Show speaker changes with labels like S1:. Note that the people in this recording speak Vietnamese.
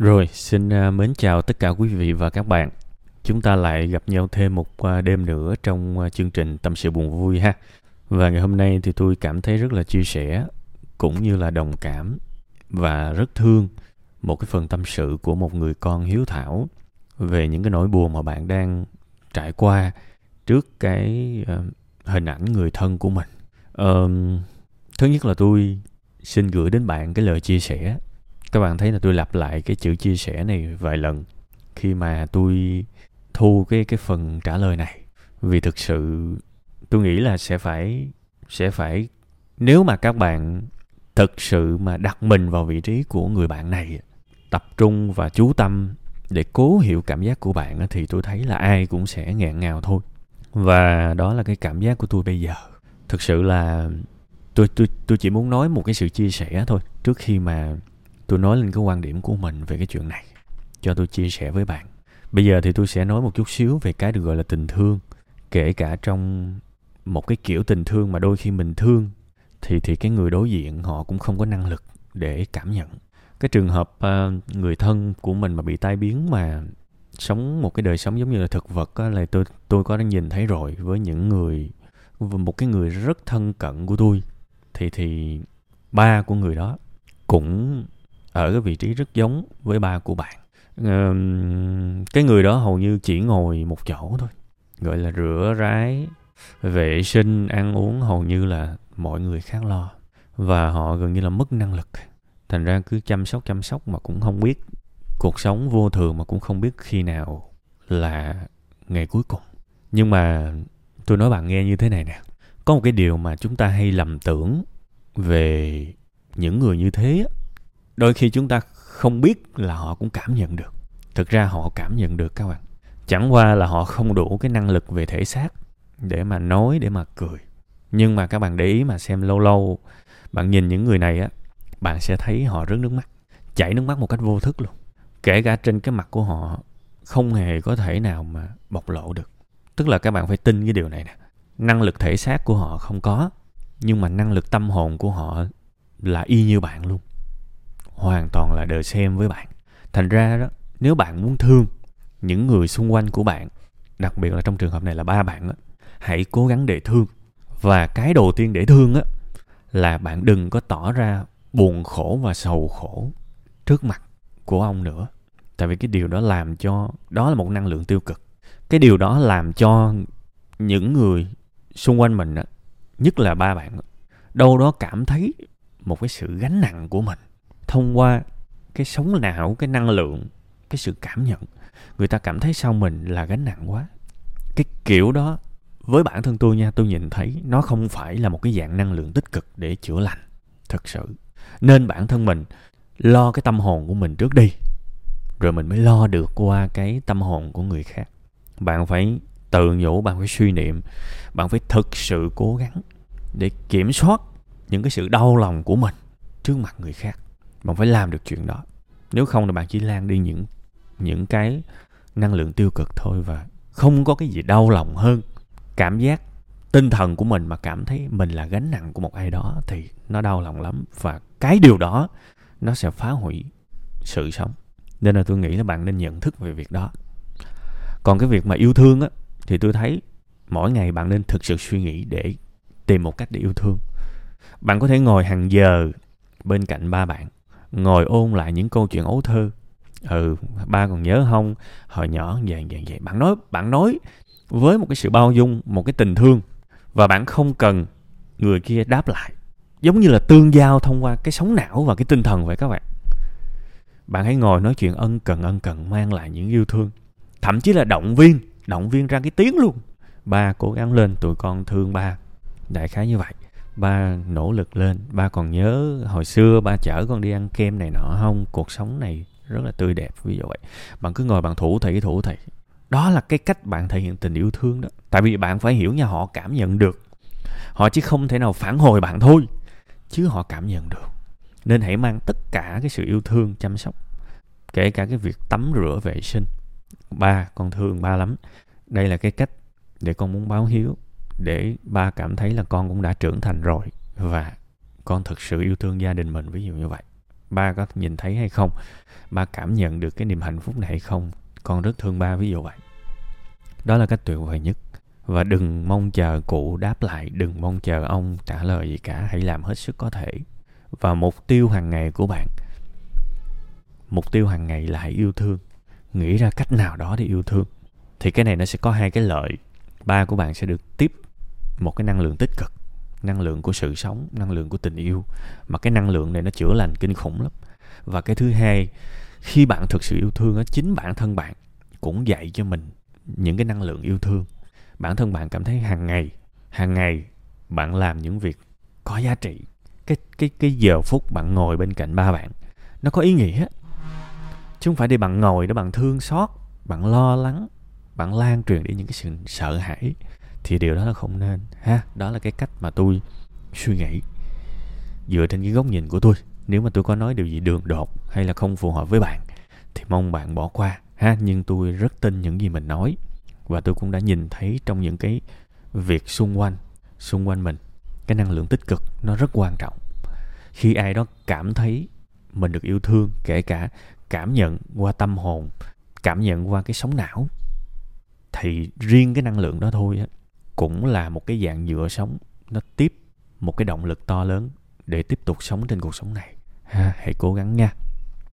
S1: Rồi, xin à, mến chào tất cả quý vị và các bạn. Chúng ta lại gặp nhau thêm một à, đêm nữa trong à, chương trình Tâm sự buồn vui ha. Và ngày hôm nay thì tôi cảm thấy rất là chia sẻ cũng như là đồng cảm và rất thương một cái phần tâm sự của một người con hiếu thảo về những cái nỗi buồn mà bạn đang trải qua trước cái hình ảnh người thân của mình. Um, thứ nhất là tôi xin gửi đến bạn cái lời chia sẻ các bạn thấy là tôi lặp lại cái chữ chia sẻ này vài lần khi mà tôi thu cái cái phần trả lời này. Vì thực sự tôi nghĩ là sẽ phải sẽ phải, nếu mà các bạn thực sự mà đặt mình vào vị trí của người bạn này, tập trung và chú tâm để cố hiểu cảm giác của bạn thì tôi thấy là ai cũng sẽ nghẹn ngào thôi. Và đó là cái cảm giác của tôi bây giờ. Thực sự là tôi tôi tôi chỉ muốn nói một cái sự chia sẻ thôi. Trước khi mà tôi nói lên cái quan điểm của mình về cái chuyện này cho tôi chia sẻ với bạn. Bây giờ thì tôi sẽ nói một chút xíu về cái được gọi là tình thương. Kể cả trong một cái kiểu tình thương mà đôi khi mình thương thì thì cái người đối diện họ cũng không có năng lực để cảm nhận. Cái trường hợp uh, người thân của mình mà bị tai biến mà sống một cái đời sống giống như là thực vật á, là tôi tôi có đã nhìn thấy rồi với những người một cái người rất thân cận của tôi thì thì ba của người đó cũng ở cái vị trí rất giống với ba của bạn. Cái người đó hầu như chỉ ngồi một chỗ thôi, gọi là rửa rái, vệ sinh, ăn uống hầu như là mọi người khác lo. Và họ gần như là mất năng lực. Thành ra cứ chăm sóc chăm sóc mà cũng không biết cuộc sống vô thường mà cũng không biết khi nào là ngày cuối cùng. Nhưng mà tôi nói bạn nghe như thế này nè, có một cái điều mà chúng ta hay lầm tưởng về những người như thế đôi khi chúng ta không biết là họ cũng cảm nhận được. Thực ra họ cảm nhận được các bạn. Chẳng qua là họ không đủ cái năng lực về thể xác để mà nói, để mà cười. Nhưng mà các bạn để ý mà xem lâu lâu, bạn nhìn những người này á, bạn sẽ thấy họ rớt nước mắt, chảy nước mắt một cách vô thức luôn. Kể cả trên cái mặt của họ, không hề có thể nào mà bộc lộ được. Tức là các bạn phải tin cái điều này nè. Năng lực thể xác của họ không có, nhưng mà năng lực tâm hồn của họ là y như bạn luôn hoàn toàn là đời xem với bạn. Thành ra đó nếu bạn muốn thương những người xung quanh của bạn đặc biệt là trong trường hợp này là ba bạn đó, hãy cố gắng để thương. Và cái đầu tiên để thương á là bạn đừng có tỏ ra buồn khổ và sầu khổ trước mặt của ông nữa. Tại vì cái điều đó làm cho đó là một năng lượng tiêu cực. Cái điều đó làm cho những người xung quanh mình á nhất là ba bạn đâu đó cảm thấy một cái sự gánh nặng của mình thông qua cái sống não, cái năng lượng, cái sự cảm nhận. Người ta cảm thấy sao mình là gánh nặng quá. Cái kiểu đó, với bản thân tôi nha, tôi nhìn thấy nó không phải là một cái dạng năng lượng tích cực để chữa lành, thật sự. Nên bản thân mình lo cái tâm hồn của mình trước đi, rồi mình mới lo được qua cái tâm hồn của người khác. Bạn phải tự nhủ, bạn phải suy niệm, bạn phải thực sự cố gắng để kiểm soát những cái sự đau lòng của mình trước mặt người khác bạn phải làm được chuyện đó. Nếu không thì bạn chỉ lan đi những những cái năng lượng tiêu cực thôi và không có cái gì đau lòng hơn. Cảm giác tinh thần của mình mà cảm thấy mình là gánh nặng của một ai đó thì nó đau lòng lắm. Và cái điều đó nó sẽ phá hủy sự sống. Nên là tôi nghĩ là bạn nên nhận thức về việc đó. Còn cái việc mà yêu thương á, thì tôi thấy mỗi ngày bạn nên thực sự suy nghĩ để tìm một cách để yêu thương. Bạn có thể ngồi hàng giờ bên cạnh ba bạn ngồi ôn lại những câu chuyện ấu thơ. Ừ ba còn nhớ không? Hồi nhỏ vậy vậy vậy bạn nói bạn nói với một cái sự bao dung, một cái tình thương và bạn không cần người kia đáp lại. Giống như là tương giao thông qua cái sống não và cái tinh thần vậy các bạn. Bạn hãy ngồi nói chuyện ân cần ân cần, mang lại những yêu thương. Thậm chí là động viên động viên ra cái tiếng luôn. Ba cố gắng lên, tụi con thương ba. Đại khái như vậy ba nỗ lực lên. Ba còn nhớ hồi xưa ba chở con đi ăn kem này nọ không? Cuộc sống này rất là tươi đẹp, ví dụ vậy. Bạn cứ ngồi bạn thủ thỉ thủ thỉ đó là cái cách bạn thể hiện tình yêu thương đó. Tại vì bạn phải hiểu nha, họ cảm nhận được. Họ chỉ không thể nào phản hồi bạn thôi. Chứ họ cảm nhận được. Nên hãy mang tất cả cái sự yêu thương chăm sóc, kể cả cái việc tắm rửa vệ sinh. Ba, con thương ba lắm. Đây là cái cách để con muốn báo hiếu để ba cảm thấy là con cũng đã trưởng thành rồi và con thực sự yêu thương gia đình mình, ví dụ như vậy. Ba có nhìn thấy hay không? Ba cảm nhận được cái niềm hạnh phúc này hay không? Con rất thương ba, ví dụ vậy. Đó là cách tuyệt vời nhất. Và đừng mong chờ cụ đáp lại, đừng mong chờ ông trả lời gì cả, hãy làm hết sức có thể. Và mục tiêu hàng ngày của bạn, mục tiêu hàng ngày là hãy yêu thương. Nghĩ ra cách nào đó để yêu thương. Thì cái này nó sẽ có hai cái lợi. Ba của bạn sẽ được tiếp một cái năng lượng tích cực, năng lượng của sự sống, năng lượng của tình yêu. Mà cái năng lượng này nó chữa lành kinh khủng lắm. Và cái thứ hai, khi bạn thực sự yêu thương á, chính bản thân bạn cũng dạy cho mình những cái năng lượng yêu thương. Bản thân bạn cảm thấy hàng ngày hàng ngày bạn làm những việc có giá trị. Cái cái cái giờ phút bạn ngồi bên cạnh ba bạn, nó có ý nghĩa. Chứ không phải để bạn ngồi để bạn thương xót, bạn lo lắng, bạn lan truyền đi những cái sự sợ hãi thì điều đó là không nên, ha? Đó là cái cách mà tôi suy nghĩ, dựa trên cái góc nhìn của tôi. Nếu mà tôi có nói điều gì đường đột hay là không phù hợp với bạn, thì mong bạn bỏ qua, ha? Nhưng tôi rất tin những gì mình nói, và tôi cũng đã nhìn thấy trong những cái việc xung quanh xung quanh mình, cái năng lượng tích cực nó rất quan trọng. Khi ai đó cảm thấy mình được yêu thương, kể cả cảm nhận qua tâm hồn, cảm nhận qua cái sóng não, thì riêng cái năng lượng đó thôi cũng là một cái dạng nhựa sống, nó tiếp một cái động lực to lớn để tiếp tục sống trên cuộc sống này. Ha, hãy cố gắng nha.